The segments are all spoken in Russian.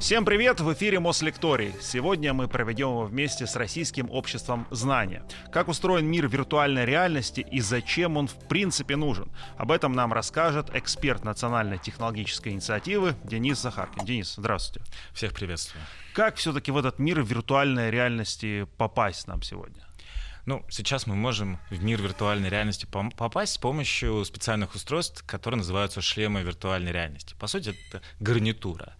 Всем привет! В эфире Мослекторий. Сегодня мы проведем его вместе с Российским обществом знания. Как устроен мир виртуальной реальности и зачем он в принципе нужен? Об этом нам расскажет эксперт Национальной технологической инициативы Денис Захаркин. Денис, здравствуйте. Всех приветствую. Как все-таки в этот мир виртуальной реальности попасть нам сегодня? Ну, сейчас мы можем в мир виртуальной реальности попасть с помощью специальных устройств, которые называются шлемы виртуальной реальности. По сути, это гарнитура.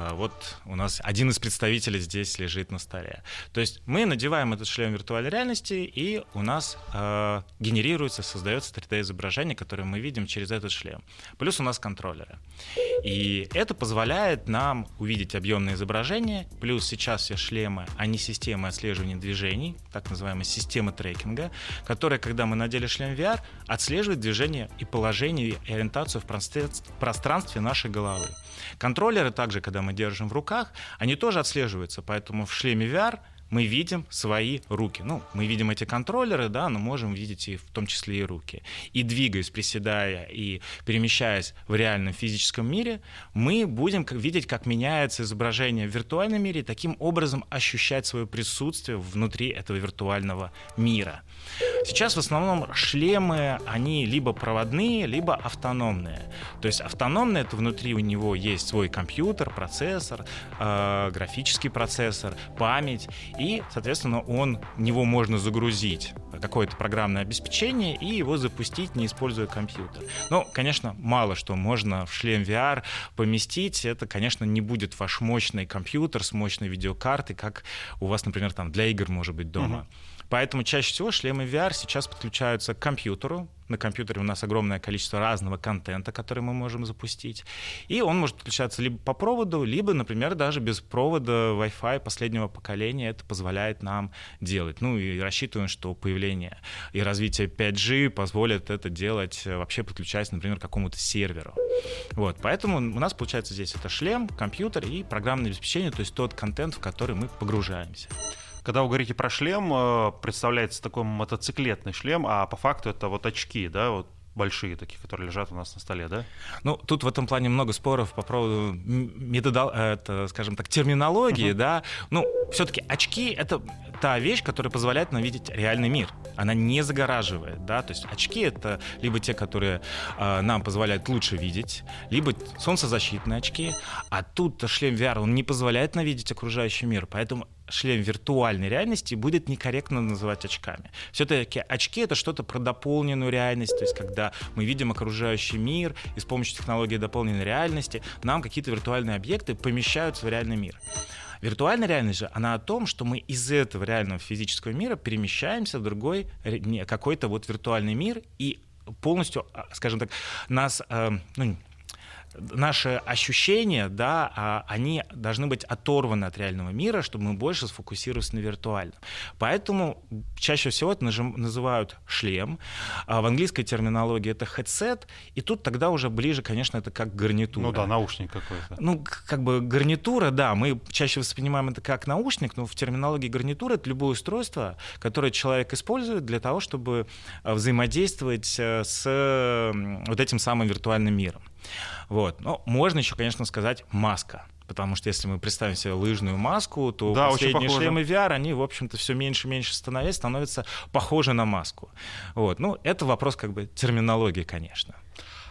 А, вот у нас один из представителей здесь лежит на столе. То есть мы надеваем этот шлем виртуальной реальности, и у нас э, генерируется, создается 3D-изображение, которое мы видим через этот шлем. Плюс у нас контроллеры. И это позволяет нам увидеть объемное изображение. Плюс сейчас все шлемы, они системы отслеживания движений, так называемая система трекинга, которая, когда мы надели шлем VR, отслеживает движение и положение, и ориентацию в пространстве нашей головы. Контроллеры также, когда мы держим в руках, они тоже отслеживаются, поэтому в шлеме VR мы видим свои руки. Ну, мы видим эти контроллеры, да, но можем видеть и в том числе и руки. И двигаясь, приседая и перемещаясь в реальном физическом мире, мы будем видеть, как меняется изображение в виртуальном мире, и таким образом ощущать свое присутствие внутри этого виртуального мира. Сейчас в основном шлемы, они либо проводные, либо автономные. То есть автономные — это внутри у него есть свой компьютер, процессор, э, графический процессор, память, и, соответственно, он, в него можно загрузить какое-то программное обеспечение и его запустить, не используя компьютер. Но, конечно, мало что можно в шлем VR поместить. Это, конечно, не будет ваш мощный компьютер с мощной видеокартой, как у вас, например, там для игр может быть дома. Uh-huh. Поэтому чаще всего шлемы VR сейчас подключаются к компьютеру. На компьютере у нас огромное количество разного контента, который мы можем запустить. И он может подключаться либо по проводу, либо, например, даже без провода Wi-Fi последнего поколения. Это позволяет нам делать. Ну и рассчитываем, что появление и развитие 5G позволит это делать, э, вообще подключаясь, например, к какому-то серверу. Вот, поэтому у нас получается здесь это шлем, компьютер и программное обеспечение, то есть тот контент, в который мы погружаемся. Когда вы говорите про шлем, э, представляется такой мотоциклетный шлем, а по факту это вот очки, да, вот большие такие, которые лежат у нас на столе, да? Ну, тут в этом плане много споров по поводу метода, это, скажем так, терминологии, uh-huh. да. Ну, все-таки очки — это та вещь, которая позволяет нам видеть реальный мир. Она не загораживает, да, то есть очки — это либо те, которые э, нам позволяют лучше видеть, либо солнцезащитные очки, а тут шлем VR, он не позволяет нам видеть окружающий мир, поэтому шлем виртуальной реальности будет некорректно называть очками. Все-таки очки — это что-то про дополненную реальность, то есть когда мы видим окружающий мир, и с помощью технологии дополненной реальности нам какие-то виртуальные объекты помещаются в реальный мир. Виртуальная реальность же, она о том, что мы из этого реального физического мира перемещаемся в другой какой-то вот виртуальный мир и полностью, а, скажем так, нас, э, ну, наши ощущения, да, а, они должны быть оторваны от реального мира, чтобы мы больше сфокусировались на виртуальном. Поэтому чаще всего это называют шлем. А в английской терминологии это headset, и тут тогда уже ближе, конечно, это как гарнитура. Ну да, наушник какой-то. Ну, как бы гарнитура, да, мы чаще воспринимаем это как наушник, но в терминологии гарнитура это любое устройство, которое человек использует для того, чтобы а, взаимодействовать э, с вот этим самым виртуальным миром. Вот. Но можно еще, конечно, сказать маска. Потому что если мы представим себе лыжную маску, то да, последние шлемы VR, они, в общем-то, все меньше и меньше становясь, становятся похожи на маску. Вот. Ну, это вопрос как бы терминологии, конечно.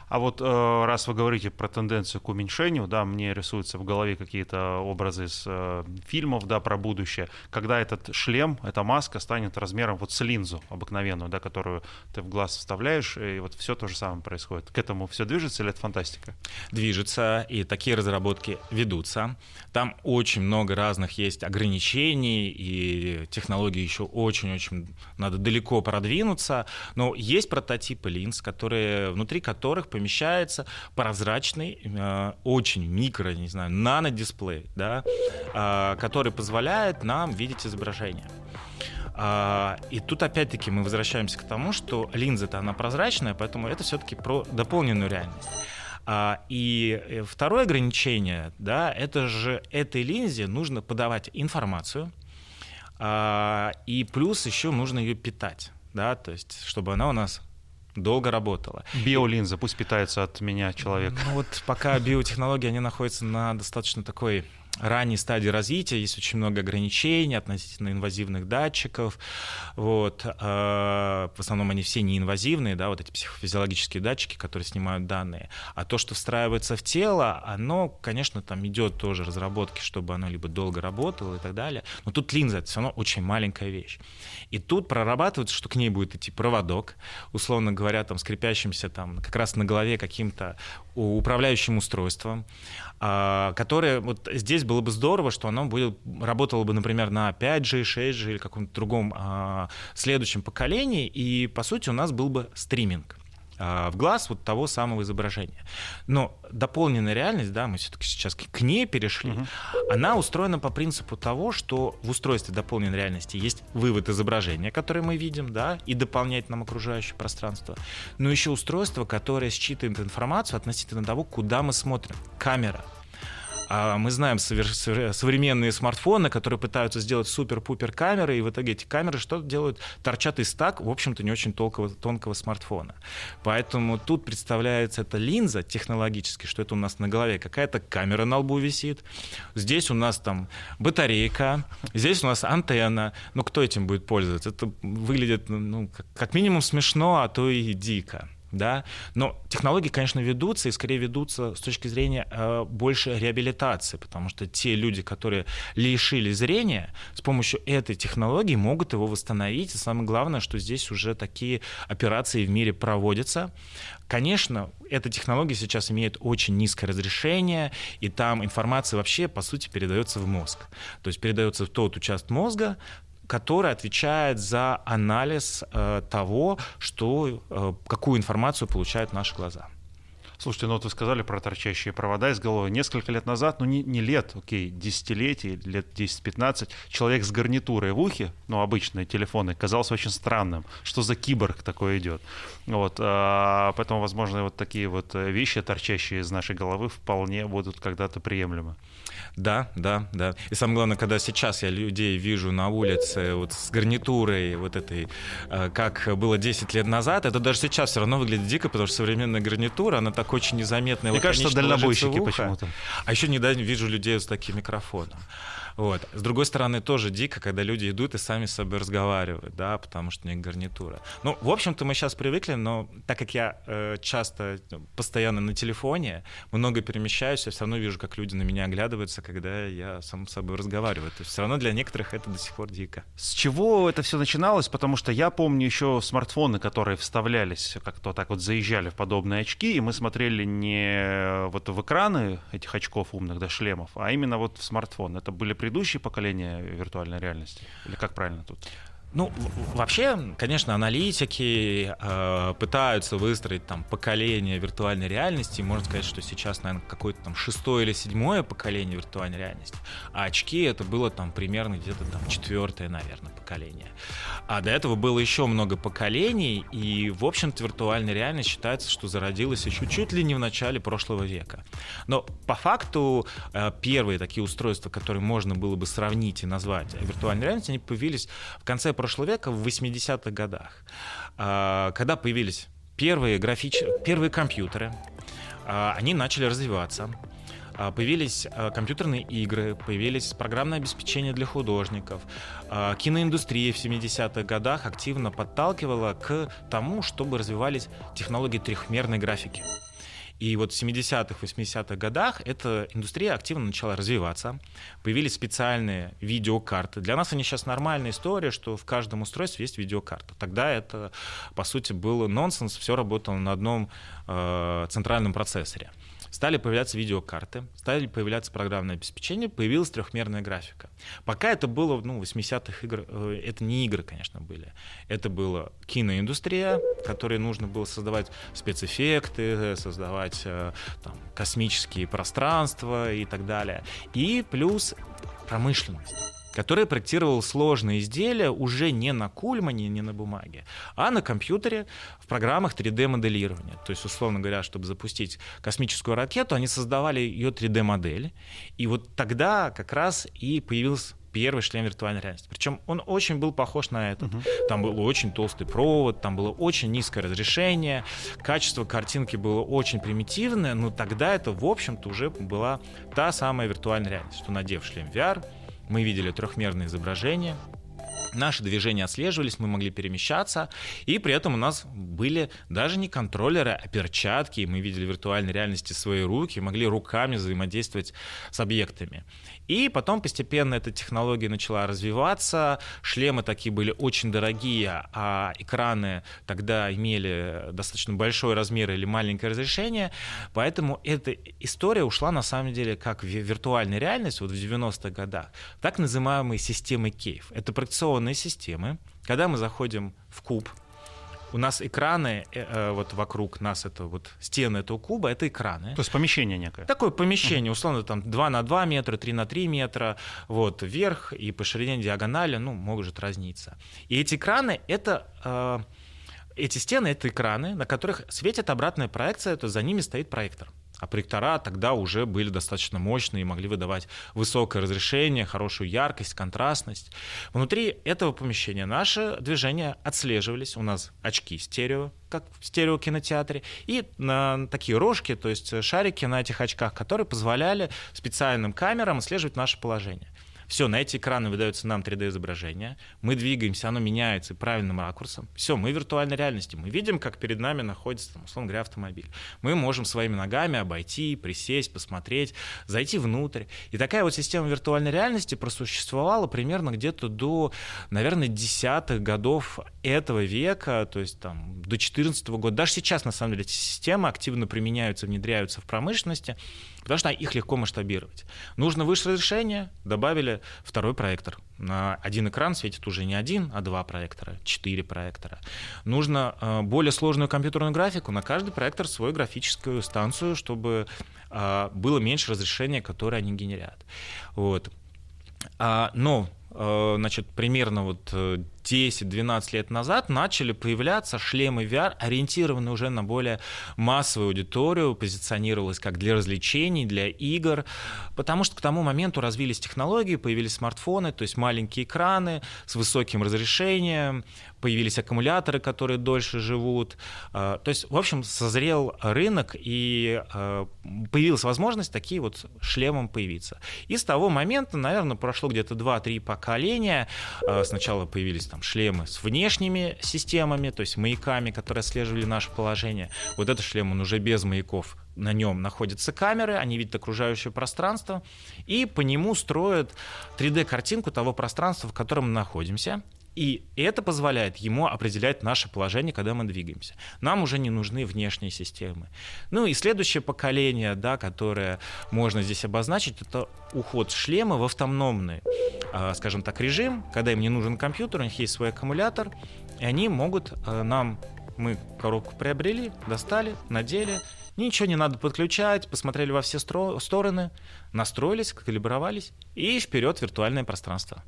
А вот э, раз вы говорите про тенденцию к уменьшению, да, мне рисуются в голове какие-то образы из э, фильмов, да, про будущее, когда этот шлем, эта маска станет размером вот с линзу обыкновенную, да, которую ты в глаз вставляешь, и вот все то же самое происходит. К этому все движется или это фантастика? Движется, и такие разработки ведутся. Там очень много разных есть ограничений, и технологии еще очень-очень надо далеко продвинуться, но есть прототипы линз, которые, внутри которых помещается прозрачный, э, очень микро, не знаю, нанодисплей, да, э, который позволяет нам видеть изображение. А, и тут опять-таки мы возвращаемся к тому, что линза-то она прозрачная, поэтому это все-таки про дополненную реальность. А, и э, второе ограничение, да, это же этой линзе нужно подавать информацию, и плюс еще нужно ее питать, да, то есть чтобы она у нас долго работала. Биолинза, пусть питается от меня человек. Ну вот пока биотехнологии, они находятся на достаточно такой ранней стадии развития, есть очень много ограничений относительно инвазивных датчиков. Вот. В основном они все неинвазивные, да, вот эти психофизиологические датчики, которые снимают данные. А то, что встраивается в тело, оно, конечно, там идет тоже разработки, чтобы оно либо долго работало и так далее. Но тут линза — это все равно очень маленькая вещь. И тут прорабатывается, что к ней будет идти проводок, условно говоря, там, скрипящимся там как раз на голове каким-то управляющим устройством, а, которое вот здесь было бы здорово, что оно будет, работало бы, например, на 5G, 6G или каком-то другом а, следующем поколении, и, по сути, у нас был бы стриминг. А, в глаз вот того самого изображения. Но дополненная реальность, да, мы все-таки сейчас к ней перешли, угу. она устроена по принципу того, что в устройстве дополненной реальности есть вывод изображения, которое мы видим, да, и дополняет нам окружающее пространство, но еще устройство, которое считывает информацию относительно того, куда мы смотрим. Камера, а мы знаем современные смартфоны, которые пытаются сделать супер-пупер камеры, и в итоге эти камеры что делают? Торчат из так, в общем-то, не очень тонкого, тонкого смартфона. Поэтому тут представляется эта линза технологически, что это у нас на голове какая-то камера на лбу висит, здесь у нас там батарейка, здесь у нас антенна. Ну, кто этим будет пользоваться? Это выглядит, ну, как минимум смешно, а то и дико да, но технологии, конечно, ведутся и скорее ведутся с точки зрения э, больше реабилитации, потому что те люди, которые лишили зрения, с помощью этой технологии могут его восстановить, и самое главное, что здесь уже такие операции в мире проводятся. Конечно, эта технология сейчас имеет очень низкое разрешение, и там информация вообще, по сути, передается в мозг. То есть передается в тот участок мозга, который отвечает за анализ э, того, что, э, какую информацию получают наши глаза. Слушайте, ну вот вы сказали про торчащие провода из головы. Несколько лет назад, ну не, не лет, окей, десятилетий, лет 10-15, человек с гарнитурой в ухе, ну обычные телефоны, казался очень странным. Что за киборг такой идет? Вот, а, поэтому, возможно, вот такие вот вещи, торчащие из нашей головы, вполне будут когда-то приемлемы. Да, да, да. И самое главное, когда сейчас я людей вижу на улице вот с гарнитурой вот этой, э, как было 10 лет назад, это даже сейчас все равно выглядит дико, потому что современная гарнитура, она так очень незаметная. Мне кажется, дальнобойщики почему-то. А еще недавно вижу людей с таким микрофоном. Вот. С другой стороны, тоже дико, когда люди идут и сами с собой разговаривают, да, потому что у них гарнитура. Ну, в общем-то, мы сейчас привыкли, но так как я э, часто, ну, постоянно на телефоне, много перемещаюсь, я все равно вижу, как люди на меня оглядываются, когда я сам с собой разговариваю. То есть все равно для некоторых это до сих пор дико. С чего это все начиналось? Потому что я помню еще смартфоны, которые вставлялись, как-то так вот заезжали в подобные очки, и мы смотрели не вот в экраны этих очков умных, да, шлемов, а именно вот в смартфон. Это были предыдущее поколение виртуальной реальности? Или как правильно тут? Ну, вообще, конечно, аналитики э, пытаются выстроить там поколение виртуальной реальности. Можно сказать, что сейчас, наверное, какое-то там шестое или седьмое поколение виртуальной реальности. А очки это было там примерно где-то там четвертое, наверное, поколение. А до этого было еще много поколений, и, в общем-то, виртуальная реальность считается, что зародилась еще чуть ли не в начале прошлого века. Но по факту э, первые такие устройства, которые можно было бы сравнить и назвать виртуальной реальностью, они появились в конце прошлого века, в 80-х годах, а, когда появились первые, графич... первые компьютеры, а, они начали развиваться. А, появились компьютерные игры, появились программное обеспечение для художников. Киноиндустрия в 70-х годах активно подталкивала к тому, чтобы развивались технологии трехмерной графики. И вот в 70-х, 80-х годах эта индустрия активно начала развиваться. Появились специальные видеокарты. Для нас они сейчас нормальная история, что в каждом устройстве есть видеокарта. Тогда это, по сути, был нонсенс, все работало на одном э, центральном процессоре. Стали появляться видеокарты, стали появляться программное обеспечение, появилась трехмерная графика. Пока это было, ну, 80-х игр, э, это не игры, конечно, были. Это была киноиндустрия, которой нужно было создавать спецэффекты, создавать э, там, космические пространства и так далее. И плюс промышленность который проектировал сложные изделия уже не на кульмане, не на бумаге, а на компьютере в программах 3D-моделирования. То есть, условно говоря, чтобы запустить космическую ракету, они создавали ее 3D-модель. И вот тогда как раз и появилась первый шлем виртуальной реальности. Причем он очень был похож на этот. Угу. Там был очень толстый провод, там было очень низкое разрешение, качество картинки было очень примитивное, но тогда это, в общем-то, уже была та самая виртуальная реальность, что надев шлем VR, мы видели трехмерное изображение, Наши движения отслеживались, мы могли перемещаться, и при этом у нас были даже не контроллеры, а перчатки, мы видели в виртуальной реальности свои руки, могли руками взаимодействовать с объектами. И потом постепенно эта технология начала развиваться, шлемы такие были очень дорогие, а экраны тогда имели достаточно большой размер или маленькое разрешение, поэтому эта история ушла на самом деле как в виртуальную реальность вот в 90-х годах, так называемые системы кейв. Это проекционные системы, когда мы заходим в куб, у нас экраны э, э, вот вокруг нас, это вот стены этого куба, это экраны. То есть помещение некое? Такое помещение, условно, там 2 на 2 метра, 3 на 3 метра, вот, вверх и по ширине диагонали, ну, может разниться. И эти экраны, это... Э, эти стены — это экраны, на которых светит обратная проекция, то за ними стоит проектор. А проектора тогда уже были достаточно мощные и могли выдавать высокое разрешение, хорошую яркость, контрастность. Внутри этого помещения наши движения отслеживались. У нас очки стерео, как в стереокинотеатре, и на такие рожки, то есть шарики на этих очках, которые позволяли специальным камерам отслеживать наше положение. Все, на эти экраны выдается нам 3D-изображение, мы двигаемся, оно меняется правильным ракурсом. Все, мы в виртуальной реальности, мы видим, как перед нами находится, там, условно говоря, автомобиль. Мы можем своими ногами обойти, присесть, посмотреть, зайти внутрь. И такая вот система виртуальной реальности просуществовала примерно где-то до, наверное, десятых годов этого века, то есть там до 14 года. Даже сейчас, на самом деле, эти системы активно применяются, внедряются в промышленности потому что их легко масштабировать. Нужно высшее разрешение, добавили второй проектор. На один экран светит уже не один, а два проектора, четыре проектора. Нужно э, более сложную компьютерную графику, на каждый проектор свою графическую станцию, чтобы э, было меньше разрешения, которое они генерят. Вот. А, но э, значит, примерно вот 10-12 лет назад начали появляться шлемы VR, ориентированные уже на более массовую аудиторию, позиционировалось как для развлечений, для игр, потому что к тому моменту развились технологии, появились смартфоны, то есть маленькие экраны с высоким разрешением, появились аккумуляторы, которые дольше живут. А, то есть, в общем, созрел рынок, и а, появилась возможность такие вот шлемом появиться. И с того момента, наверное, прошло где-то 2-3 поколения. А, сначала появились там шлемы с внешними системами, то есть маяками, которые отслеживали наше положение. Вот этот шлем, он уже без маяков на нем находятся камеры, они видят окружающее пространство, и по нему строят 3D-картинку того пространства, в котором мы находимся. И это позволяет ему определять наше положение, когда мы двигаемся. Нам уже не нужны внешние системы. Ну и следующее поколение, да, которое можно здесь обозначить, это уход шлема в автономный, а, скажем так, режим, когда им не нужен компьютер, у них есть свой аккумулятор, и они могут а, нам, мы коробку приобрели, достали, надели, Ничего не надо подключать, посмотрели во все стороны, настроились, калибровались и вперед виртуальное пространство.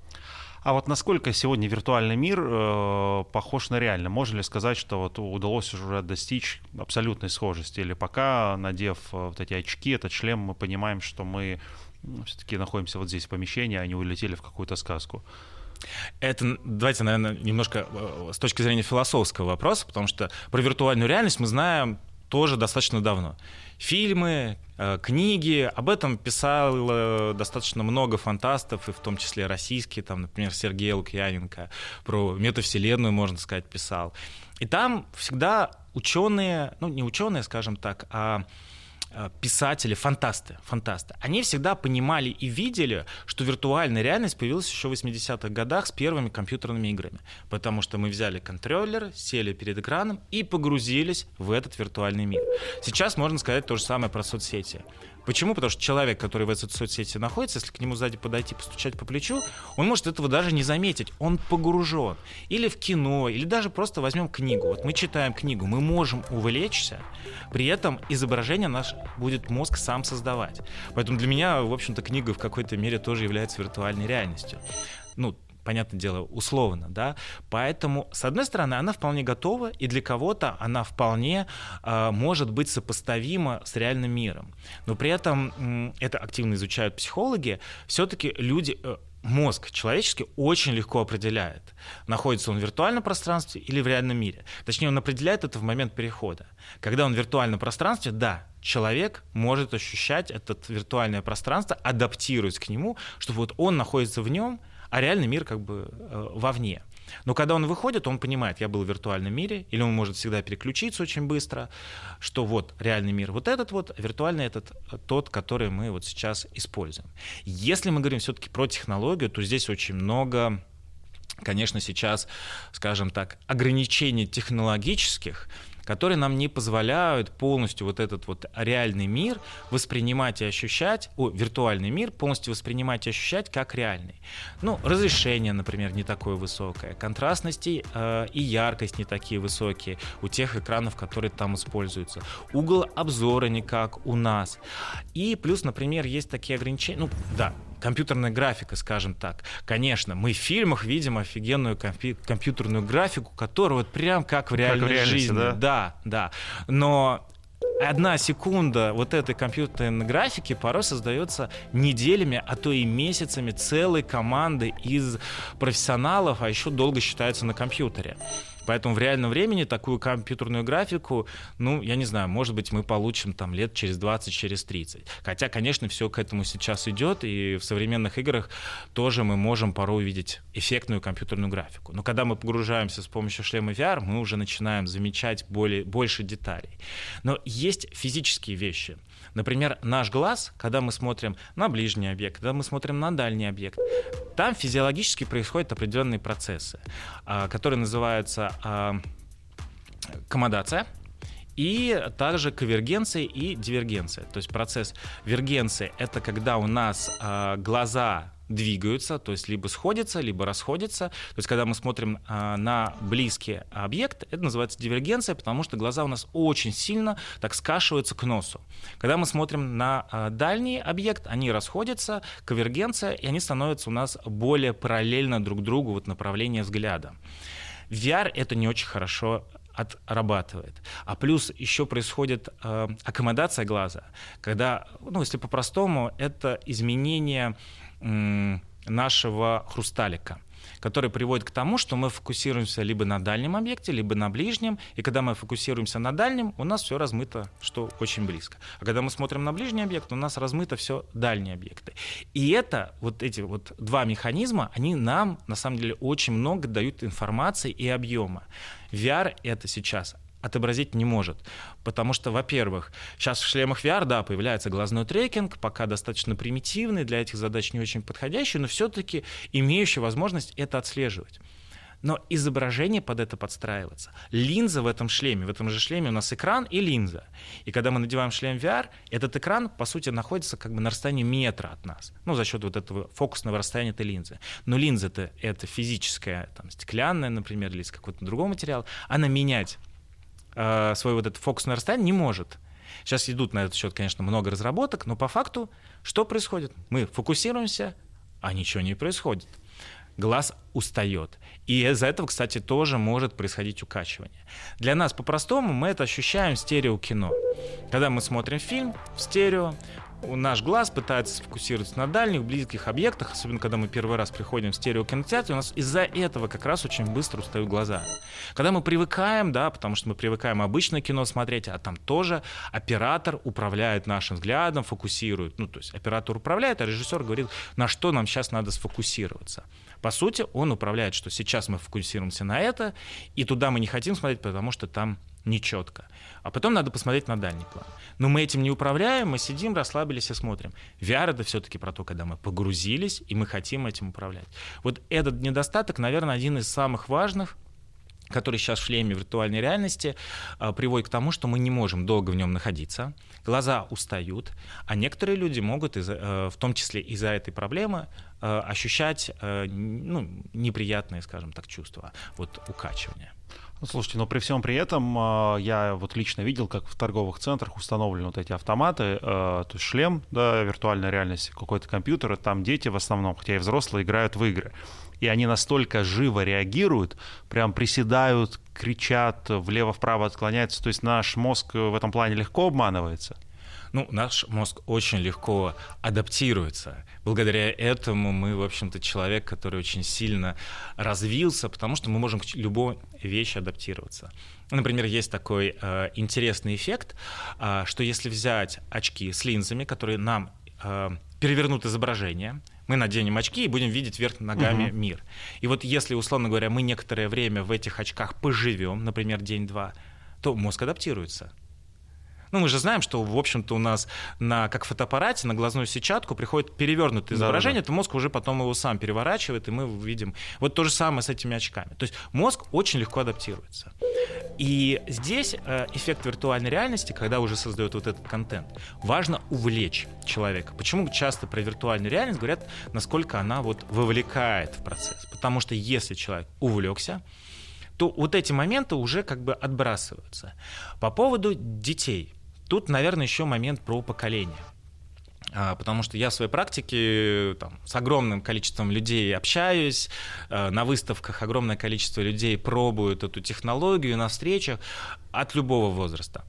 А вот насколько сегодня виртуальный мир э, похож на реальный? Можно ли сказать, что вот удалось уже достичь абсолютной схожести? Или пока, надев э, вот эти очки, этот шлем, мы понимаем, что мы все-таки находимся вот здесь в помещении, а не улетели в какую-то сказку? Это, давайте, наверное, немножко э, с точки зрения философского вопроса, потому что про виртуальную реальность мы знаем тоже достаточно давно. Фильмы, э, книги, об этом писал достаточно много фантастов, и в том числе российские, там, например, Сергей Лукьяненко, про метавселенную, можно сказать, писал. И там всегда ученые, ну не ученые, скажем так, а писатели, фантасты, фантасты, они всегда понимали и видели, что виртуальная реальность появилась еще в 80-х годах с первыми компьютерными играми. Потому что мы взяли контроллер, сели перед экраном и погрузились в этот виртуальный мир. Сейчас можно сказать то же самое про соцсети. Почему? Потому что человек, который в этой соцсети находится, если к нему сзади подойти, постучать по плечу, он может этого даже не заметить. Он погружен. Или в кино, или даже просто возьмем книгу. Вот мы читаем книгу, мы можем увлечься, при этом изображение наш будет мозг сам создавать. Поэтому для меня, в общем-то, книга в какой-то мере тоже является виртуальной реальностью. Ну, понятное дело, условно, да. Поэтому, с одной стороны, она вполне готова, и для кого-то она вполне э, может быть сопоставима с реальным миром. Но при этом это активно изучают психологи. Все-таки люди э, мозг человеческий очень легко определяет, находится он в виртуальном пространстве или в реальном мире. Точнее, он определяет это в момент перехода. Когда он в виртуальном пространстве, да, человек может ощущать это виртуальное пространство, адаптируясь к нему, что вот он находится в нем, а реальный мир как бы э, вовне. Но когда он выходит, он понимает, я был в виртуальном мире, или он может всегда переключиться очень быстро, что вот реальный мир вот этот вот, а виртуальный этот тот, который мы вот сейчас используем. Если мы говорим все-таки про технологию, то здесь очень много конечно, сейчас, скажем так, ограничений технологических, которые нам не позволяют полностью вот этот вот реальный мир воспринимать и ощущать, о, виртуальный мир полностью воспринимать и ощущать как реальный. Ну, разрешение, например, не такое высокое, контрастность и, э, и яркость не такие высокие у тех экранов, которые там используются, угол обзора не как у нас. И плюс, например, есть такие ограничения, ну, да, компьютерная графика, скажем так. Конечно, мы в фильмах видим офигенную компью- компьютерную графику, которая вот прям как в реальной как в реальности, жизни. Да? да, да. Но одна секунда вот этой компьютерной графики порой создается неделями, а то и месяцами целой команды из профессионалов, а еще долго считается на компьютере. Поэтому в реальном времени такую компьютерную графику, ну, я не знаю, может быть, мы получим там лет через 20, через 30. Хотя, конечно, все к этому сейчас идет, и в современных играх тоже мы можем порой увидеть эффектную компьютерную графику. Но когда мы погружаемся с помощью шлема VR, мы уже начинаем замечать более, больше деталей. Но есть физические вещи. Например, наш глаз, когда мы смотрим на ближний объект, когда мы смотрим на дальний объект, там физиологически происходят определенные процессы, а, которые называются а, комодация, и также конвергенция и дивергенция. То есть процесс вергенции — это когда у нас э, глаза двигаются, то есть либо сходятся, либо расходятся. То есть когда мы смотрим а, на близкий объект, это называется дивергенция, потому что глаза у нас очень сильно так скашиваются к носу. Когда мы смотрим на а, дальний объект, они расходятся, конвергенция, и они становятся у нас более параллельно друг другу, вот направление взгляда. VR это не очень хорошо отрабатывает. А плюс еще происходит э, аккомодация глаза, когда, ну, если по-простому, это изменение нашего хрусталика который приводит к тому, что мы фокусируемся либо на дальнем объекте, либо на ближнем, и когда мы фокусируемся на дальнем, у нас все размыто, что очень близко. А когда мы смотрим на ближний объект, у нас размыто все дальние объекты. И это, вот эти вот два механизма, они нам, на самом деле, очень много дают информации и объема. VR — это сейчас отобразить не может. Потому что, во-первых, сейчас в шлемах VR, да, появляется глазной трекинг, пока достаточно примитивный, для этих задач не очень подходящий, но все-таки имеющий возможность это отслеживать. Но изображение под это подстраивается. Линза в этом шлеме, в этом же шлеме у нас экран и линза. И когда мы надеваем шлем VR, этот экран, по сути, находится как бы на расстоянии метра от нас. Ну, за счет вот этого фокусного расстояния этой линзы. Но линза-то это физическая, там, стеклянная, например, или из какого-то другого материала. Она менять э, свой вот этот фокусное расстояние не может. Сейчас идут на этот счет, конечно, много разработок, но по факту что происходит? Мы фокусируемся, а ничего не происходит. Глаз устает. И из-за этого, кстати, тоже может происходить укачивание. Для нас по-простому мы это ощущаем в стереокино. Когда мы смотрим фильм в стерео, наш глаз пытается сфокусироваться на дальних, близких объектах, особенно когда мы первый раз приходим в стереокинотеатр, у нас из-за этого как раз очень быстро устают глаза. Когда мы привыкаем, да, потому что мы привыкаем обычное кино смотреть, а там тоже оператор управляет нашим взглядом, фокусирует. Ну, то есть оператор управляет, а режиссер говорит, на что нам сейчас надо сфокусироваться. По сути, он управляет, что сейчас мы фокусируемся на это, и туда мы не хотим смотреть, потому что там нечетко. А потом надо посмотреть на дальний план. Но мы этим не управляем, мы сидим, расслабились и смотрим. VR это все-таки про то, когда мы погрузились, и мы хотим этим управлять. Вот этот недостаток, наверное, один из самых важных, который сейчас в шлеме виртуальной реальности э, приводит к тому, что мы не можем долго в нем находиться, глаза устают, а некоторые люди могут, э, в том числе из-за этой проблемы, э, ощущать э, ну, неприятные, скажем так, чувства, вот укачивания. Ну, слушайте, но при всем при этом а, я вот лично видел, как в торговых центрах установлены вот эти автоматы, а, то есть шлем, да, виртуальная реальность, какой-то компьютер, и там дети в основном, хотя и взрослые, играют в игры. И они настолько живо реагируют, прям приседают, кричат, влево-вправо отклоняются. То есть наш мозг в этом плане легко обманывается. Ну, наш мозг очень легко адаптируется. Благодаря этому мы, в общем-то, человек, который очень сильно развился, потому что мы можем к любой вещи адаптироваться. Например, есть такой э, интересный эффект, э, что если взять очки с линзами, которые нам э, перевернут изображение, мы наденем очки и будем видеть вверх ногами угу. мир. И вот если, условно говоря, мы некоторое время в этих очках поживем, например, день-два, то мозг адаптируется. Ну, мы же знаем, что, в общем-то, у нас на, как в фотоаппарате на глазную сетчатку приходит перевернутое изображение, да, да. то мозг уже потом его сам переворачивает, и мы видим. Вот то же самое с этими очками. То есть мозг очень легко адаптируется. И здесь э, эффект виртуальной реальности, когда уже создает вот этот контент, важно увлечь человека. Почему часто про виртуальную реальность говорят, насколько она вот вовлекает в процесс? Потому что если человек увлекся, то вот эти моменты уже как бы отбрасываются. По поводу детей. Тут, наверное, еще момент про поколение. А, потому что я в своей практике там, с огромным количеством людей общаюсь, а, на выставках огромное количество людей пробуют эту технологию на встречах от любого возраста.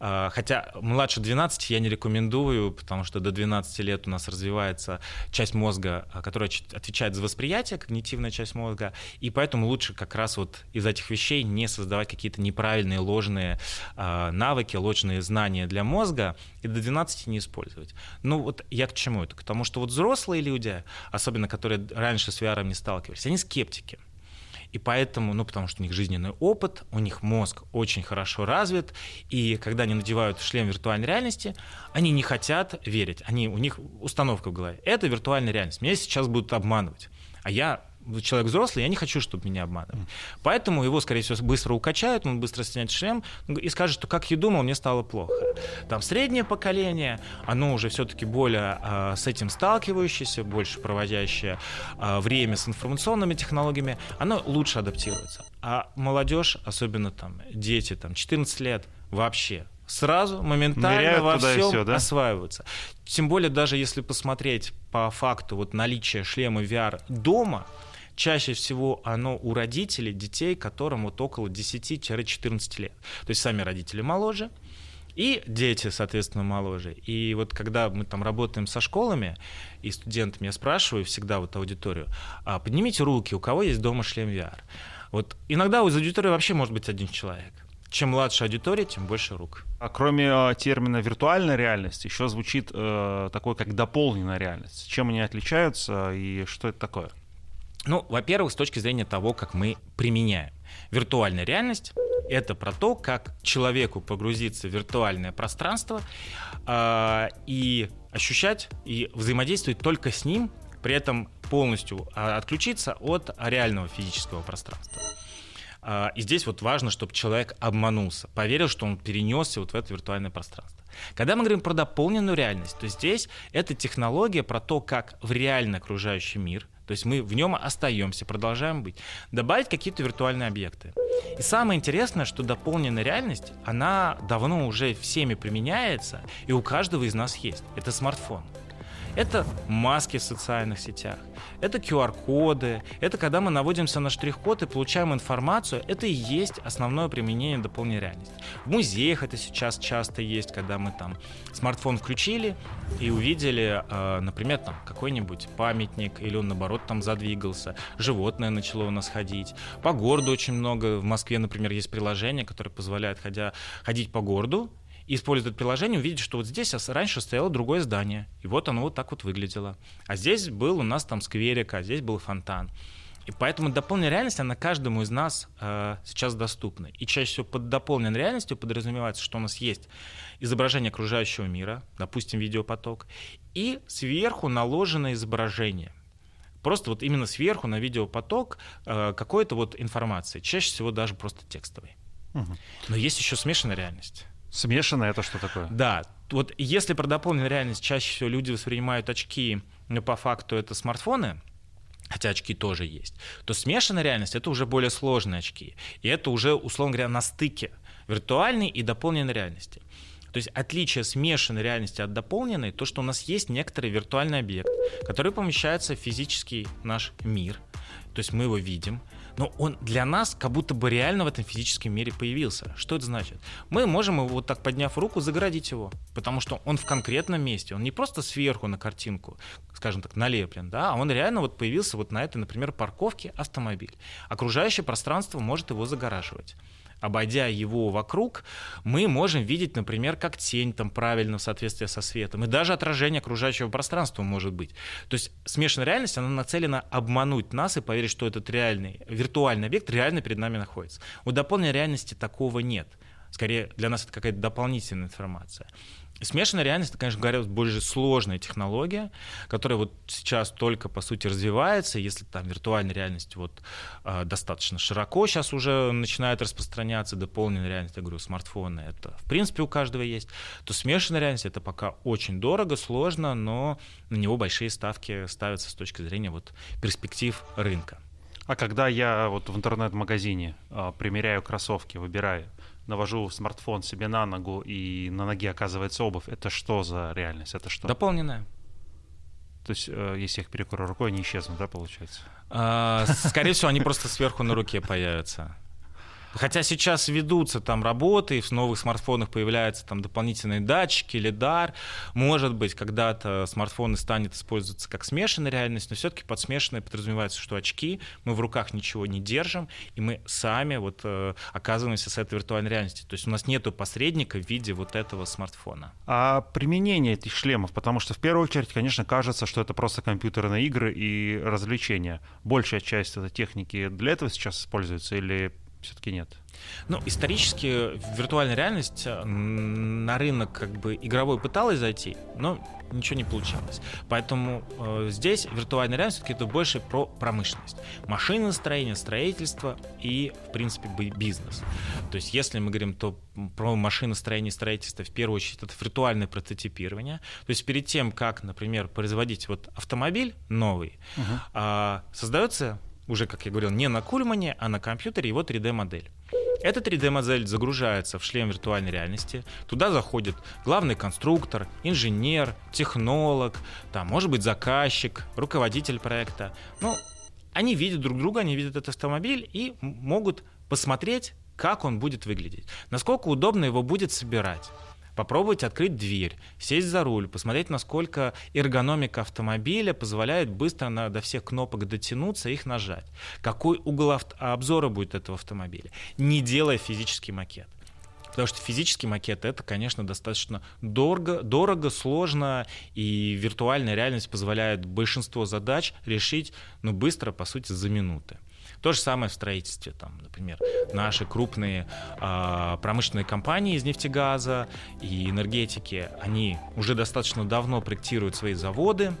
А, хотя младше 12 я не рекомендую, потому что до 12 лет у нас развивается часть мозга, а, которая отвечает за восприятие, когнитивная часть мозга, и поэтому лучше как раз вот из этих вещей не создавать какие-то неправильные, ложные а, навыки, ложные знания для мозга, и до 12 не использовать. Ну вот я к чему это? К тому, что вот взрослые люди, особенно которые раньше с VR не сталкивались, они скептики. И поэтому, ну, потому что у них жизненный опыт, у них мозг очень хорошо развит, и когда они надевают шлем виртуальной реальности, они не хотят верить. Они, у них установка в голове. Это виртуальная реальность. Меня сейчас будут обманывать. А я человек взрослый, я не хочу, чтобы меня обманывали. Поэтому его, скорее всего, быстро укачают, он быстро снять шлем и скажет, что как я думал, мне стало плохо. Там среднее поколение, оно уже все-таки более э, с этим сталкивающееся, больше проводящее э, время с информационными технологиями, оно лучше адаптируется. А молодежь, особенно там дети, там 14 лет, вообще сразу, моментально Ныряют во всем все, да? осваиваются. Тем более, даже если посмотреть по факту вот наличия шлема VR дома, чаще всего оно у родителей детей, которым вот около 10-14 лет. То есть сами родители моложе, и дети, соответственно, моложе. И вот когда мы там работаем со школами и студентами, я спрашиваю всегда вот аудиторию, а поднимите руки, у кого есть дома шлем VR. Вот иногда из аудитории вообще может быть один человек. Чем младше аудитория, тем больше рук. А кроме э, термина виртуальная реальность, еще звучит э, такое, как дополненная реальность. Чем они отличаются и что это такое? Ну, во-первых, с точки зрения того, как мы применяем. Виртуальная реальность — это про то, как человеку погрузиться в виртуальное пространство э, и ощущать и взаимодействовать только с ним, при этом полностью а, отключиться от реального физического пространства. А, и здесь вот важно, чтобы человек обманулся, поверил, что он перенесся вот в это виртуальное пространство. Когда мы говорим про дополненную реальность, то здесь это технология про то, как в реальный окружающий мир – то есть мы в нем остаемся, продолжаем быть. Добавить какие-то виртуальные объекты. И самое интересное, что дополненная реальность, она давно уже всеми применяется, и у каждого из нас есть. Это смартфон. Это маски в социальных сетях, это QR-коды, это когда мы наводимся на штрих-код и получаем информацию, это и есть основное применение дополненной реальности. В музеях это сейчас часто есть, когда мы там смартфон включили и увидели, э, например, там какой-нибудь памятник, или он наоборот там задвигался, животное начало у нас ходить. По городу очень много, в Москве, например, есть приложение, которое позволяет ходя, ходить по городу, и используя это приложение, увидеть, что вот здесь раньше стояло другое здание, и вот оно вот так вот выглядело. А здесь был у нас там скверик, а здесь был фонтан. И поэтому дополненная реальность, она каждому из нас э, сейчас доступна. И чаще всего под дополненной реальностью подразумевается, что у нас есть изображение окружающего мира, допустим, видеопоток, и сверху наложенное изображение. Просто вот именно сверху на видеопоток э, какой-то вот информации, чаще всего даже просто текстовой. Угу. Но есть еще смешанная реальность. Смешано это что такое? Да. Вот если про дополненную реальность чаще всего люди воспринимают очки, но по факту это смартфоны, хотя очки тоже есть, то смешанная реальность — это уже более сложные очки. И это уже, условно говоря, на стыке виртуальной и дополненной реальности. То есть отличие смешанной реальности от дополненной, то, что у нас есть некоторый виртуальный объект, который помещается в физический наш мир, то есть мы его видим, но он для нас как будто бы реально в этом физическом мире появился. Что это значит? Мы можем его вот так подняв руку заградить его, потому что он в конкретном месте, он не просто сверху на картинку, скажем так, налеплен, да, а он реально вот появился вот на этой, например, парковке автомобиль. Окружающее пространство может его загораживать обойдя его вокруг, мы можем видеть, например, как тень там правильно в соответствии со светом, и даже отражение окружающего пространства может быть. То есть смешанная реальность, она нацелена обмануть нас и поверить, что этот реальный, виртуальный объект реально перед нами находится. У дополненной реальности такого нет. Скорее, для нас это какая-то дополнительная информация. Смешанная реальность, это, конечно, говоря, более сложная технология, которая вот сейчас только, по сути, развивается. Если там виртуальная реальность вот э, достаточно широко сейчас уже начинает распространяться, дополненная реальность, я говорю, смартфоны, это в принципе у каждого есть, то смешанная реальность это пока очень дорого, сложно, но на него большие ставки ставятся с точки зрения вот перспектив рынка. А когда я вот в интернет-магазине э, примеряю кроссовки, выбираю, навожу смартфон себе на ногу, и на ноге оказывается обувь, это что за реальность? Это что? Дополненная. То есть, э, если я их перекрою рукой, они исчезнут, да, получается? А, скорее всего, они просто сверху на руке появятся. Хотя сейчас ведутся там работы, и в новых смартфонах появляются там дополнительные датчики, лидар. Может быть, когда-то смартфоны станет использоваться как смешанная реальность, но все-таки под смешанной подразумевается, что очки, мы в руках ничего не держим, и мы сами вот э, оказываемся с этой виртуальной реальностью. То есть у нас нету посредника в виде вот этого смартфона. А применение этих шлемов, потому что в первую очередь, конечно, кажется, что это просто компьютерные игры и развлечения. Большая часть этой техники для этого сейчас используется или все-таки нет? Ну, исторически виртуальная реальность э, на рынок как бы игровой пыталась зайти, но ничего не получалось. Поэтому э, здесь виртуальная реальность все-таки это больше про промышленность. Машиностроение, строительство и, в принципе, бизнес. То есть, если мы говорим то про машиностроение и строительство, в первую очередь, это виртуальное прототипирование. То есть, перед тем, как, например, производить вот автомобиль новый, uh-huh. э, создается уже, как я говорил, не на Кульмане, а на компьютере его 3D-модель. Эта 3D-модель загружается в шлем виртуальной реальности. Туда заходит главный конструктор, инженер, технолог, там, может быть, заказчик, руководитель проекта. Ну, они видят друг друга, они видят этот автомобиль и могут посмотреть, как он будет выглядеть, насколько удобно его будет собирать попробовать открыть дверь, сесть за руль, посмотреть, насколько эргономика автомобиля позволяет быстро на, до всех кнопок дотянуться и их нажать. Какой угол обзора будет этого автомобиля, не делая физический макет. Потому что физический макет это, конечно, достаточно дорого, дорого, сложно, и виртуальная реальность позволяет большинство задач решить ну, быстро, по сути, за минуты. То же самое в строительстве. Там, например, наши крупные э, промышленные компании из нефтегаза и энергетики, они уже достаточно давно проектируют свои заводы,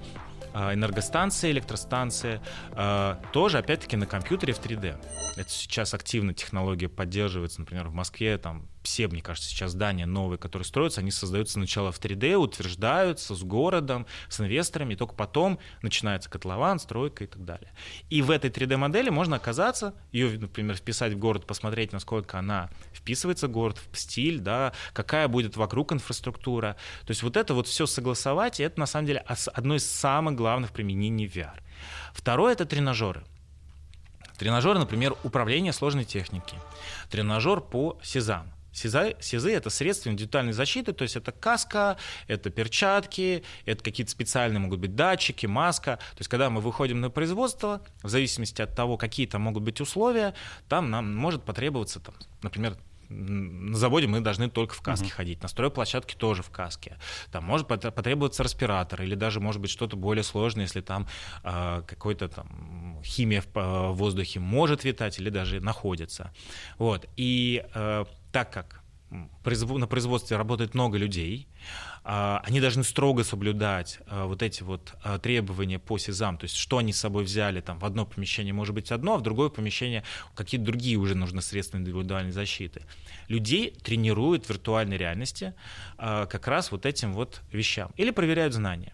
а, энергостанции, электростанции, а, тоже, опять-таки, на компьютере в 3D. Это сейчас активно технология поддерживается, например, в Москве там все, мне кажется, сейчас здания новые, которые строятся, они создаются сначала в 3D, утверждаются с городом, с инвесторами, и только потом начинается котлован, стройка и так далее. И в этой 3D-модели можно оказаться, ее, например, вписать в город, посмотреть, насколько она вписывается в город, в стиль, да, какая будет вокруг инфраструктура. То есть вот это вот все согласовать, и это на самом деле одно из самых главных применений VR. Второе — это тренажеры. Тренажер, например, управление сложной техники. Тренажер по СИЗАМ. СИЗы, СИЗы — это средства индивидуальной защиты, то есть это каска, это перчатки, это какие-то специальные могут быть датчики, маска. То есть когда мы выходим на производство, в зависимости от того, какие там могут быть условия, там нам может потребоваться, там, например, на заводе мы должны только в каске uh-huh. ходить, на стройплощадке тоже в каске. Там может потребоваться респиратор или даже может быть что-то более сложное, если там э, какой-то там химия в, в воздухе может витать или даже находится. Вот. И э, так как на производстве работает много людей, а, они должны строго соблюдать а, вот эти вот а, требования по СИЗам, то есть что они с собой взяли, там в одно помещение может быть одно, а в другое помещение какие-то другие уже нужны средства индивидуальной защиты. Людей тренируют в виртуальной реальности как раз вот этим вот вещам или проверяют знания.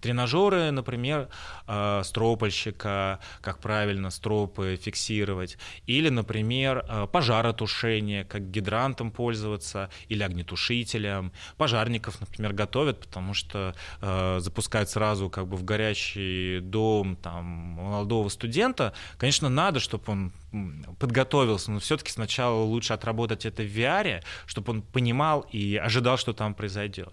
Тренажеры, например, э, стропольщика, как правильно стропы фиксировать, или, например, э, пожаротушение, как гидрантом пользоваться, или огнетушителем. Пожарников, например, готовят, потому что э, запускают сразу как бы в горящий дом там, молодого студента. Конечно, надо, чтобы он подготовился, но все-таки сначала лучше отработать это в VR, чтобы он понимал и ожидал, что там произойдет.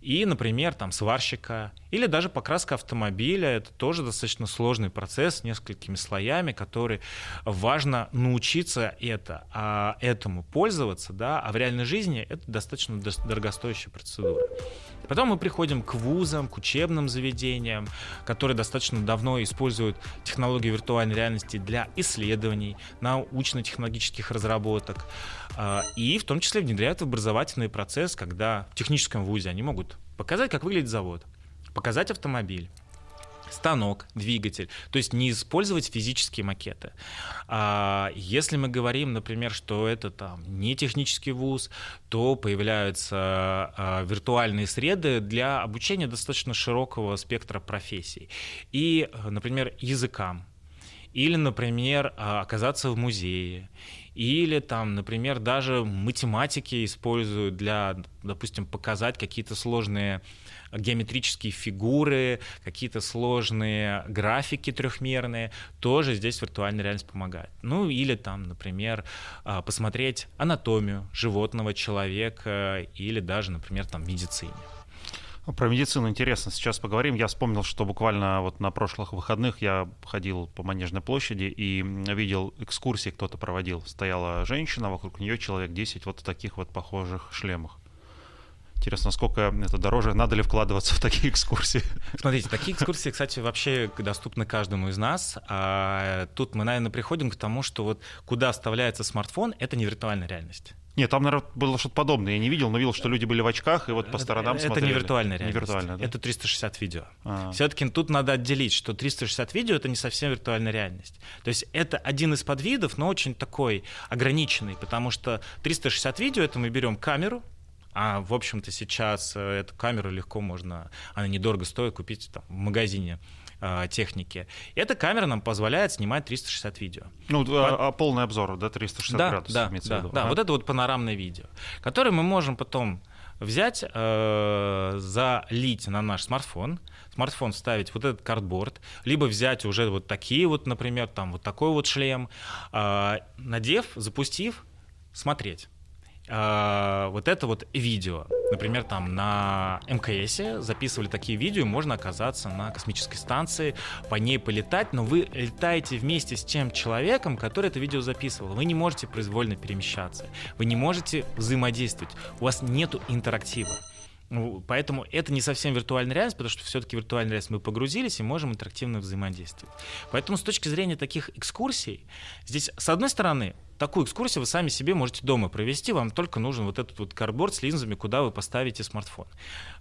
И, например, там сварщика или даже покраска автомобиля, это тоже достаточно сложный процесс с несколькими слоями, который важно научиться это, а этому пользоваться, да, а в реальной жизни это достаточно дорогостоящая процедура. Потом мы приходим к вузам, к учебным заведениям, которые достаточно давно используют технологии виртуальной реальности для исследований, научно-технологических разработок, а, и в том числе внедряют в образовательный процесс, когда в техническом вузе они могут показать, как выглядит завод, показать автомобиль, станок, двигатель. То есть не использовать физические макеты. А если мы говорим, например, что это там не технический вуз, то появляются а, виртуальные среды для обучения достаточно широкого спектра профессий. И, например, языкам. Или, например, а, оказаться в музее. Или там, например, даже математики используют для, допустим, показать какие-то сложные геометрические фигуры, какие-то сложные графики трехмерные, тоже здесь виртуальная реальность помогает. Ну или там, например, а, посмотреть анатомию животного человека или даже, например, там медицине. Про медицину интересно сейчас поговорим. Я вспомнил, что буквально вот на прошлых выходных я ходил по Манежной площади и видел экскурсии, кто-то проводил. Стояла женщина, вокруг нее человек 10 вот в таких вот похожих шлемах. Интересно, насколько это дороже, надо ли вкладываться в такие экскурсии? Смотрите, такие экскурсии, кстати, вообще доступны каждому из нас. А тут мы, наверное, приходим к тому, что вот куда вставляется смартфон, это не виртуальная реальность. Нет, там, наверное, было что-то подобное. Я не видел, но видел, что люди были в очках и вот по сторонам это, смотрели. Это не виртуальная реальность. Не виртуальная, да? Это 360 видео. А-а-а. Все-таки тут надо отделить, что 360 видео — это не совсем виртуальная реальность. То есть это один из подвидов, но очень такой ограниченный, потому что 360 видео — это мы берем камеру, а, в общем-то, сейчас э, эту камеру легко можно, она недорого стоит купить там, в магазине э, техники. Эта камера нам позволяет снимать 360 видео. Ну, а, а полный обзор, да, 360 да, градусов да, да, виду. Да, ага. вот это вот панорамное видео, которое мы можем потом взять, э, залить на наш смартфон, смартфон вставить вот этот картборд, либо взять уже вот такие вот, например, там вот такой вот шлем, э, надев, запустив, смотреть. А, вот это вот видео. Например, там на МКС записывали такие видео, можно оказаться на космической станции, по ней полетать, но вы летаете вместе с тем человеком, который это видео записывал. Вы не можете произвольно перемещаться, вы не можете взаимодействовать, у вас нету интерактива. Ну, поэтому это не совсем виртуальная реальность, потому что все-таки виртуальная реальность мы погрузились и можем интерактивно взаимодействовать. Поэтому с точки зрения таких экскурсий, здесь, с одной стороны, такую экскурсию вы сами себе можете дома провести, вам только нужен вот этот вот карборд с линзами, куда вы поставите смартфон.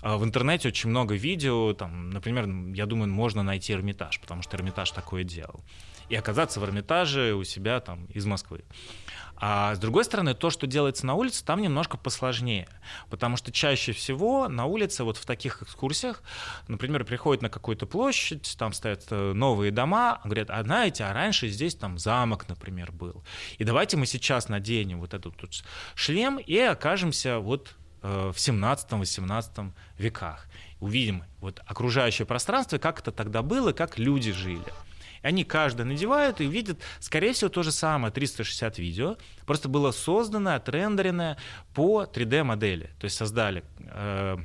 А в интернете очень много видео, там, например, я думаю, можно найти Эрмитаж, потому что Эрмитаж такое делал. И оказаться в Эрмитаже у себя там из Москвы. А с другой стороны, то, что делается на улице, там немножко посложнее. Потому что чаще всего на улице, вот в таких экскурсиях, например, приходят на какую-то площадь, там стоят э, новые дома, говорят, а знаете, а раньше здесь там замок, например, был. И давайте мы сейчас наденем вот этот тут шлем и окажемся вот э, в 17-18 веках. Увидим вот окружающее пространство, как это тогда было, как люди жили. Они каждый надевают и видят, скорее всего, то же самое 360 видео, просто было создано, отрендеренное по 3D-модели. То есть создали э,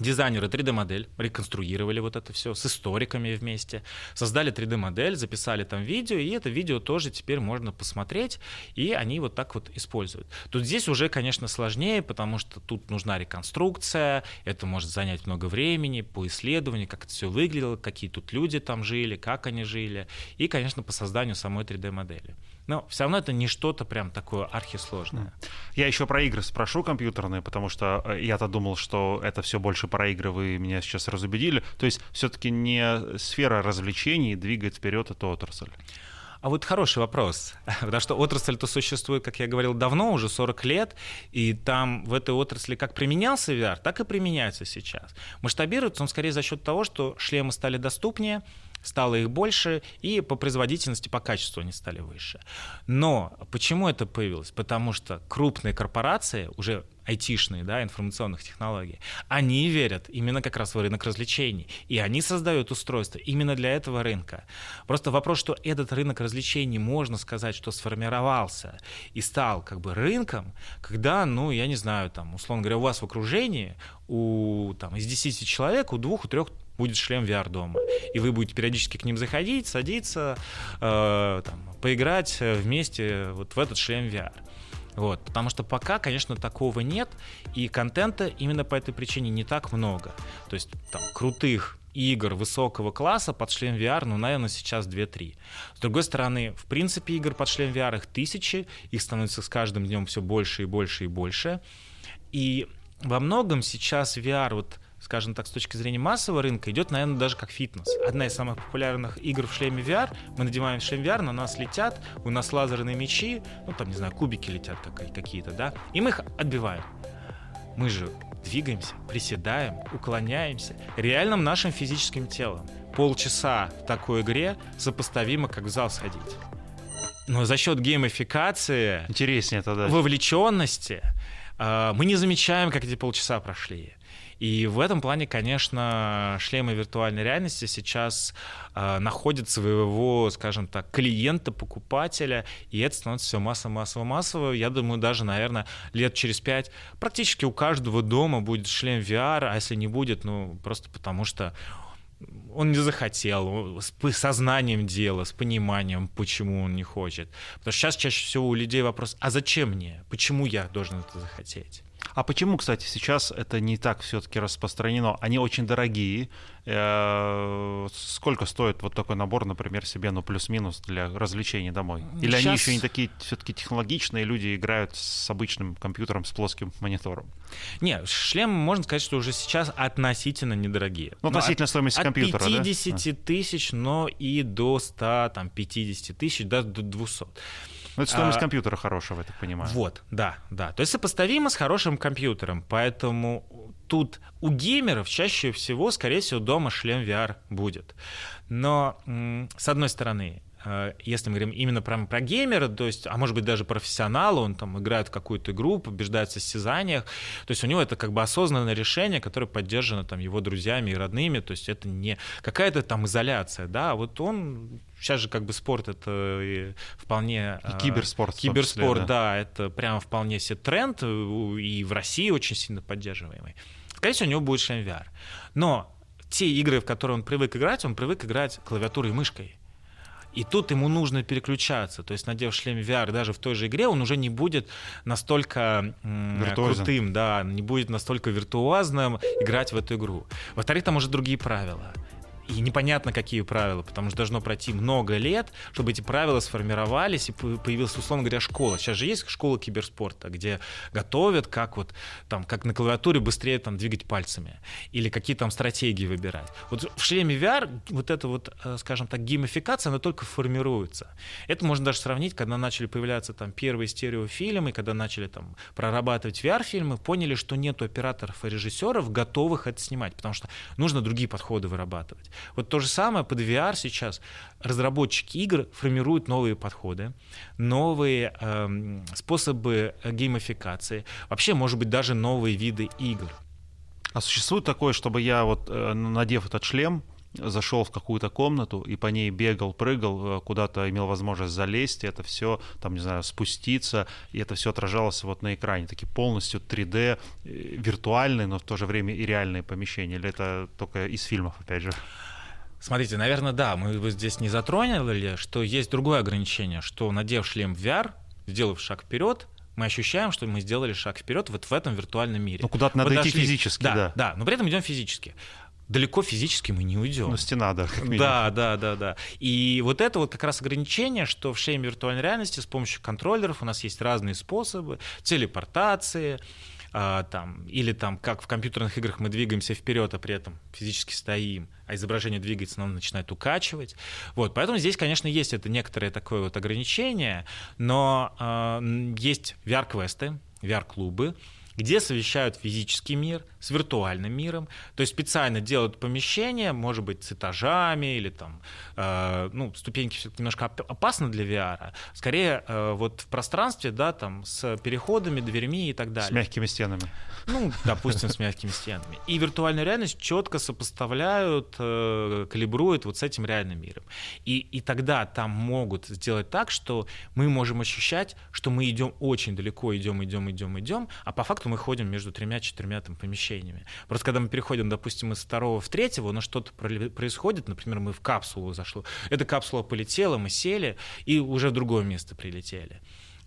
Дизайнеры 3D-модель реконструировали вот это все с историками вместе, создали 3D-модель, записали там видео, и это видео тоже теперь можно посмотреть, и они вот так вот используют. Тут здесь уже, конечно, сложнее, потому что тут нужна реконструкция, это может занять много времени по исследованию, как это все выглядело, какие тут люди там жили, как они жили, и, конечно, по созданию самой 3D-модели. Но все равно это не что-то прям такое архисложное. Я еще про игры спрошу компьютерные, потому что э, я-то думал, что это все больше про игры, вы меня сейчас разубедили. То есть все-таки не сфера развлечений двигает вперед эту отрасль. А вот хороший вопрос, потому что отрасль-то существует, как я говорил, давно, уже 40 лет, и там в этой отрасли как применялся VR, так и применяется сейчас. Масштабируется он скорее за счет того, что шлемы стали доступнее, стало их больше, и по производительности, по качеству они стали выше. Но почему это появилось? Потому что крупные корпорации, уже айтишные, да, информационных технологий, они верят именно как раз в рынок развлечений, и они создают устройства именно для этого рынка. Просто вопрос, что этот рынок развлечений, можно сказать, что сформировался и стал как бы рынком, когда, ну, я не знаю, там, условно говоря, у вас в окружении у, там, из 10 человек, у двух, у трех будет шлем VR дома. И вы будете периодически к ним заходить, садиться, э, там, поиграть вместе вот в этот шлем VR. Вот, потому что пока, конечно, такого нет, и контента именно по этой причине не так много. То есть там крутых игр высокого класса под шлем VR, ну, наверное, сейчас 2-3. С другой стороны, в принципе, игр под шлем VR их тысячи, их становится с каждым днем все больше и больше и больше. И во многом сейчас VR, вот скажем так, с точки зрения массового рынка, идет, наверное, даже как фитнес. Одна из самых популярных игр в шлеме VR. Мы надеваем шлем VR, на нас летят, у нас лазерные мечи, ну там, не знаю, кубики летят какие-то, да, и мы их отбиваем. Мы же двигаемся, приседаем, уклоняемся реальным нашим физическим телом. Полчаса в такой игре сопоставимо, как в зал сходить. Но за счет геймификации, интереснее тогда, вовлеченности, а, мы не замечаем, как эти полчаса прошли. И в этом плане, конечно, шлемы виртуальной реальности сейчас э, находят своего, скажем так, клиента, покупателя, и это становится все массово, массово, массово. Я думаю, даже, наверное, лет через пять практически у каждого дома будет шлем VR, а если не будет, ну, просто потому что он не захотел, с сознанием дела, с пониманием, почему он не хочет. Потому что сейчас чаще всего у людей вопрос, а зачем мне? Почему я должен это захотеть? А почему, кстати, сейчас это не так все-таки распространено? Они очень дорогие. Э, сколько стоит вот такой набор, например, себе, ну, плюс-минус для развлечений домой? Или сейчас... они еще не такие все-таки технологичные, люди играют с обычным компьютером, с плоским монитором? Не, шлем, можно сказать, что уже сейчас относительно недорогие. Ну, относительно от, стоимости компьютера, От 50 да? тысяч, но и до 100, там, 50 тысяч, даже до 200. Ну, это стоимость а, компьютера хорошего, я так понимаю. Вот, да, да. То есть сопоставимо с хорошим компьютером. Поэтому тут у геймеров чаще всего, скорее всего, дома шлем VR будет. Но, с одной стороны, если мы говорим именно прямо про геймера, то есть, а может быть даже профессионала, он там играет в какую-то игру, побеждает в состязаниях, то есть у него это как бы осознанное решение, которое поддержано там его друзьями и родными, то есть это не какая-то там изоляция, да, а вот он сейчас же как бы спорт это вполне... И киберспорт. Киберспорт, да. да, это прямо вполне себе тренд, и в России очень сильно поддерживаемый. Скорее всего, у него будет шлем VR. Но те игры, в которые он привык играть, он привык играть клавиатурой и мышкой. И тут ему нужно переключаться. То есть, надев шлем VR даже в той же игре, он уже не будет настолько крутым, да, не будет настолько виртуозным играть в эту игру. Во-вторых, там уже другие правила и непонятно, какие правила, потому что должно пройти много лет, чтобы эти правила сформировались и появилась, условно говоря, школа. Сейчас же есть школа киберспорта, где готовят, как вот там, как на клавиатуре быстрее там двигать пальцами или какие там стратегии выбирать. Вот в шлеме VR вот эта вот, э, скажем так, геймификация, она только формируется. Это можно даже сравнить, когда начали появляться там первые стереофильмы, когда начали там прорабатывать VR-фильмы, поняли, что нету операторов и режиссеров, готовых это снимать, потому что нужно другие подходы вырабатывать. Вот то же самое под VR сейчас. Разработчики игр формируют новые подходы, новые э, способы геймификации, вообще, может быть, даже новые виды игр. А существует такое, чтобы я вот, э, надев этот шлем, зашел в какую-то комнату и по ней бегал, прыгал, э, куда-то имел возможность залезть, и это все, там, не знаю, спуститься, и это все отражалось вот на экране. Такие полностью 3D, э, виртуальные, но в то же время и реальные помещения. Или это только из фильмов, опять же? Смотрите, наверное, да, мы здесь не затронули, что есть другое ограничение, что надев шлем VR, сделав шаг вперед, мы ощущаем, что мы сделали шаг вперед вот в этом виртуальном мире. Ну, куда-то надо идти физически, да. Да, да, но при этом идем физически далеко физически мы не уйдем. Ну, стена, да. Да, да, да, да. И вот это вот как раз ограничение, что в шлеме виртуальной реальности с помощью контроллеров у нас есть разные способы телепортации, а, там, или там, как в компьютерных играх мы двигаемся вперед, а при этом физически стоим, а изображение двигается, оно начинает укачивать. Вот, поэтому здесь, конечно, есть это некоторое такое вот ограничение, но э, есть VR-квесты, VR-клубы, где совещают физический мир с виртуальным миром. То есть специально делают помещение, может быть, с этажами или там, э, ну, ступеньки все немножко опасно для VR. Скорее, э, вот в пространстве, да, там, с переходами, дверьми и так далее. С мягкими стенами. Ну, допустим, с мягкими стенами. И виртуальную реальность четко сопоставляют, э, калибруют вот с этим реальным миром. И, и тогда там могут сделать так, что мы можем ощущать, что мы идем очень далеко, идем, идем, идем, идем, а по факту мы ходим между тремя-четырьмя там помещениями. Просто когда мы переходим, допустим, из второго в третьего, но что-то происходит, например, мы в капсулу зашло, эта капсула полетела, мы сели и уже в другое место прилетели.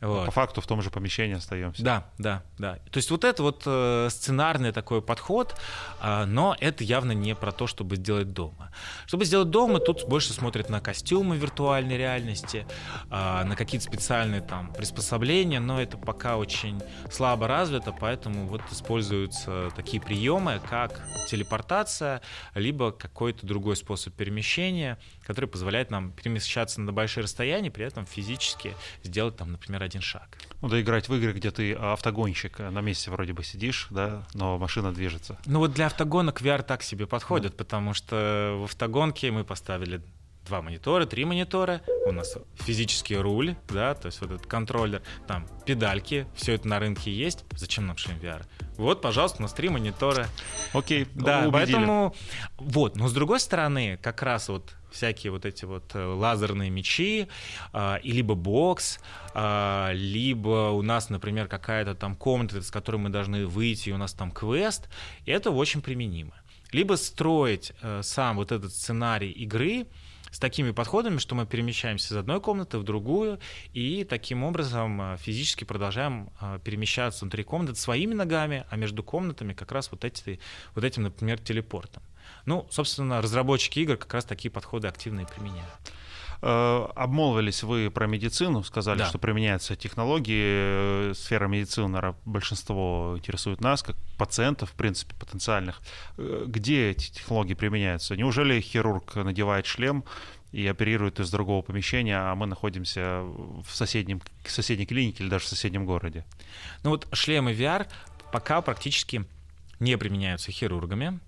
Вот. По факту в том же помещении остаемся. Да, да, да. То есть вот это вот э, сценарный такой подход, э, но это явно не про то, чтобы сделать дома. Чтобы сделать дома, тут больше смотрят на костюмы виртуальной реальности, э, на какие-то специальные там приспособления, но это пока очень слабо развито, поэтому вот используются такие приемы, как телепортация, либо какой-то другой способ перемещения, который позволяет нам перемещаться на большие расстояния, при этом физически сделать там, например, один шаг. Ну да, играть в игры, где ты автогонщик, на месте вроде бы сидишь, да, но машина движется. Ну вот для автогонок VR так себе подходит, да. потому что в автогонке мы поставили два монитора, три монитора, у нас физический руль, да, то есть вот этот контроллер, там педальки, все это на рынке есть. Зачем нам шлем VR? Вот, пожалуйста, у нас три монитора. Окей, да, убедили. поэтому вот, но с другой стороны, как раз вот всякие вот эти вот э, лазерные мечи, э, и либо бокс, э, либо у нас, например, какая-то там комната, с которой мы должны выйти, и у нас там квест, это очень применимо. Либо строить э, сам вот этот сценарий игры, с такими подходами, что мы перемещаемся из одной комнаты в другую, и таким образом э, физически продолжаем э, перемещаться внутри комнаты своими ногами, а между комнатами как раз вот, эти, вот этим, например, телепортом. Ну, собственно, разработчики игр как раз такие подходы активно и применяют. Э, обмолвились вы про медицину, сказали, да. что применяются технологии. Э, сфера медицины, большинство интересует нас, как пациентов, в принципе, потенциальных. Э, где эти технологии применяются? Неужели хирург надевает шлем и оперирует из другого помещения, а мы находимся в соседнем, в соседней клинике или даже в соседнем городе? Ну вот шлемы VR пока практически не применяются хирургами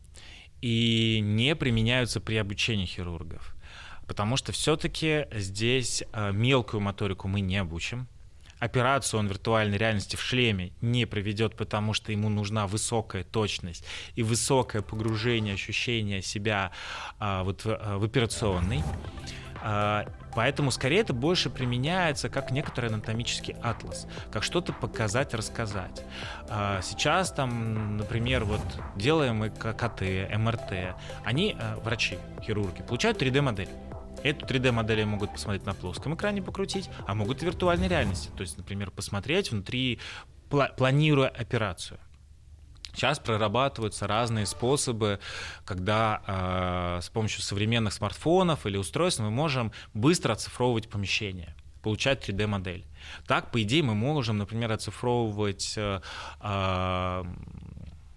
и не применяются при обучении хирургов потому что все-таки здесь э, мелкую моторику мы не обучим. Операцию он виртуальной реальности в шлеме не проведет, потому что ему нужна высокая точность и высокое погружение, ощущение себя а, вот в, э, в операционной. А, поэтому скорее это больше применяется как некоторый анатомический атлас, как что-то показать, рассказать. А, сейчас там, например, вот делаем мы КТ, МРТ, они, э, врачи, хирурги, получают 3D-модель. Эту 3D-модель могут посмотреть на плоском экране, покрутить, а могут в виртуальной реальности. То есть, например, посмотреть внутри, планируя операцию. Сейчас прорабатываются разные способы, когда э, с помощью современных смартфонов или устройств мы можем быстро оцифровывать помещение получать 3D-модель. Так, по идее, мы можем, например, оцифровывать э, э,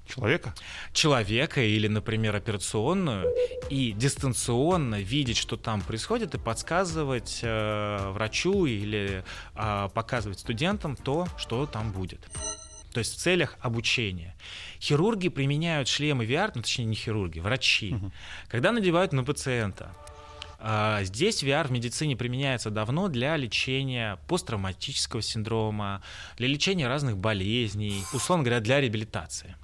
Человека? Человека или, например, операционную, и дистанционно видеть, что там происходит, и подсказывать э, врачу или э, показывать студентам то, что там будет. То есть в целях обучения. Хирурги применяют шлемы VR, ну, точнее не хирурги, врачи, угу. когда надевают на пациента. А, здесь VR в медицине применяется давно для лечения посттравматического синдрома, для лечения разных болезней, условно говоря, для реабилитации.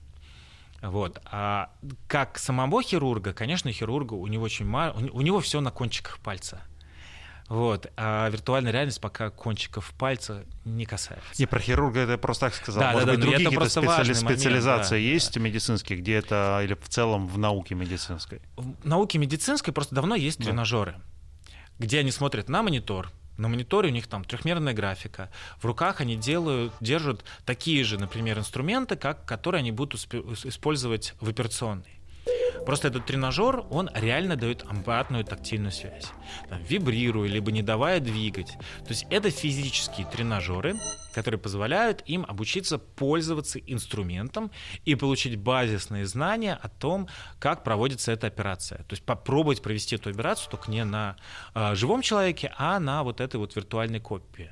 Вот. А как самого хирурга, конечно, хирурга у него очень мало, у него все на кончиках пальца. Вот. А виртуальная реальность пока кончиков пальца не касается. Не, про хирурга это просто так сказал. Да, Может да, быть, да, другие какие-то специали... специализации момент, да, есть да. медицинские, где это, или в целом в науке медицинской? В науке медицинской просто давно есть да. тренажеры, где они смотрят на монитор, на мониторе у них там трехмерная графика. В руках они делают, держат такие же, например, инструменты, как, которые они будут использовать в операционной. Просто этот тренажер, он реально дает обратную тактильную связь. Там, вибрируя, либо не давая двигать. То есть это физические тренажеры, которые позволяют им обучиться пользоваться инструментом и получить базисные знания о том, как проводится эта операция. То есть попробовать провести эту операцию только не на э, живом человеке, а на вот этой вот виртуальной копии.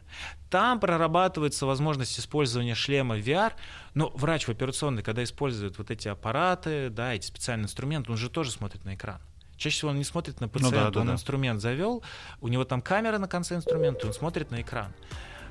Там прорабатывается возможность использования шлема VR, но врач в операционной, когда использует вот эти аппараты, да, эти специальные инструменты, он же тоже смотрит на экран. Чаще всего он не смотрит на пациента, ну, да, да, он да. инструмент завел, у него там камера на конце инструмента, он смотрит на экран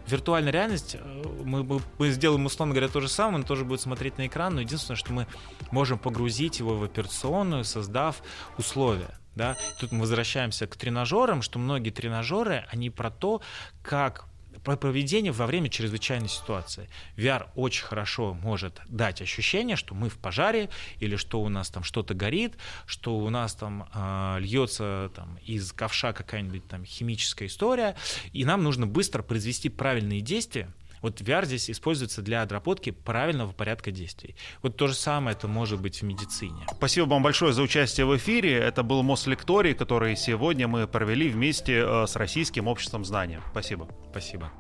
виртуальная реальность, э, мы, мы, мы сделаем, условно говоря, то же самое, он тоже будет смотреть на экран, но единственное, что мы можем погрузить его в операционную, создав условия. Да? Тут мы возвращаемся к тренажерам, что многие тренажеры, они про то, как про поведение во время чрезвычайной ситуации. VR очень хорошо может дать ощущение, что мы в пожаре, или что у нас там что-то горит, что у нас там э, льется там, из ковша какая-нибудь там химическая история, и нам нужно быстро произвести правильные действия, вот VR здесь используется для отработки правильного порядка действий. Вот то же самое это может быть в медицине. Спасибо вам большое за участие в эфире. Это был Мослекторий, который сегодня мы провели вместе э, с Российским обществом знания. Спасибо. Спасибо.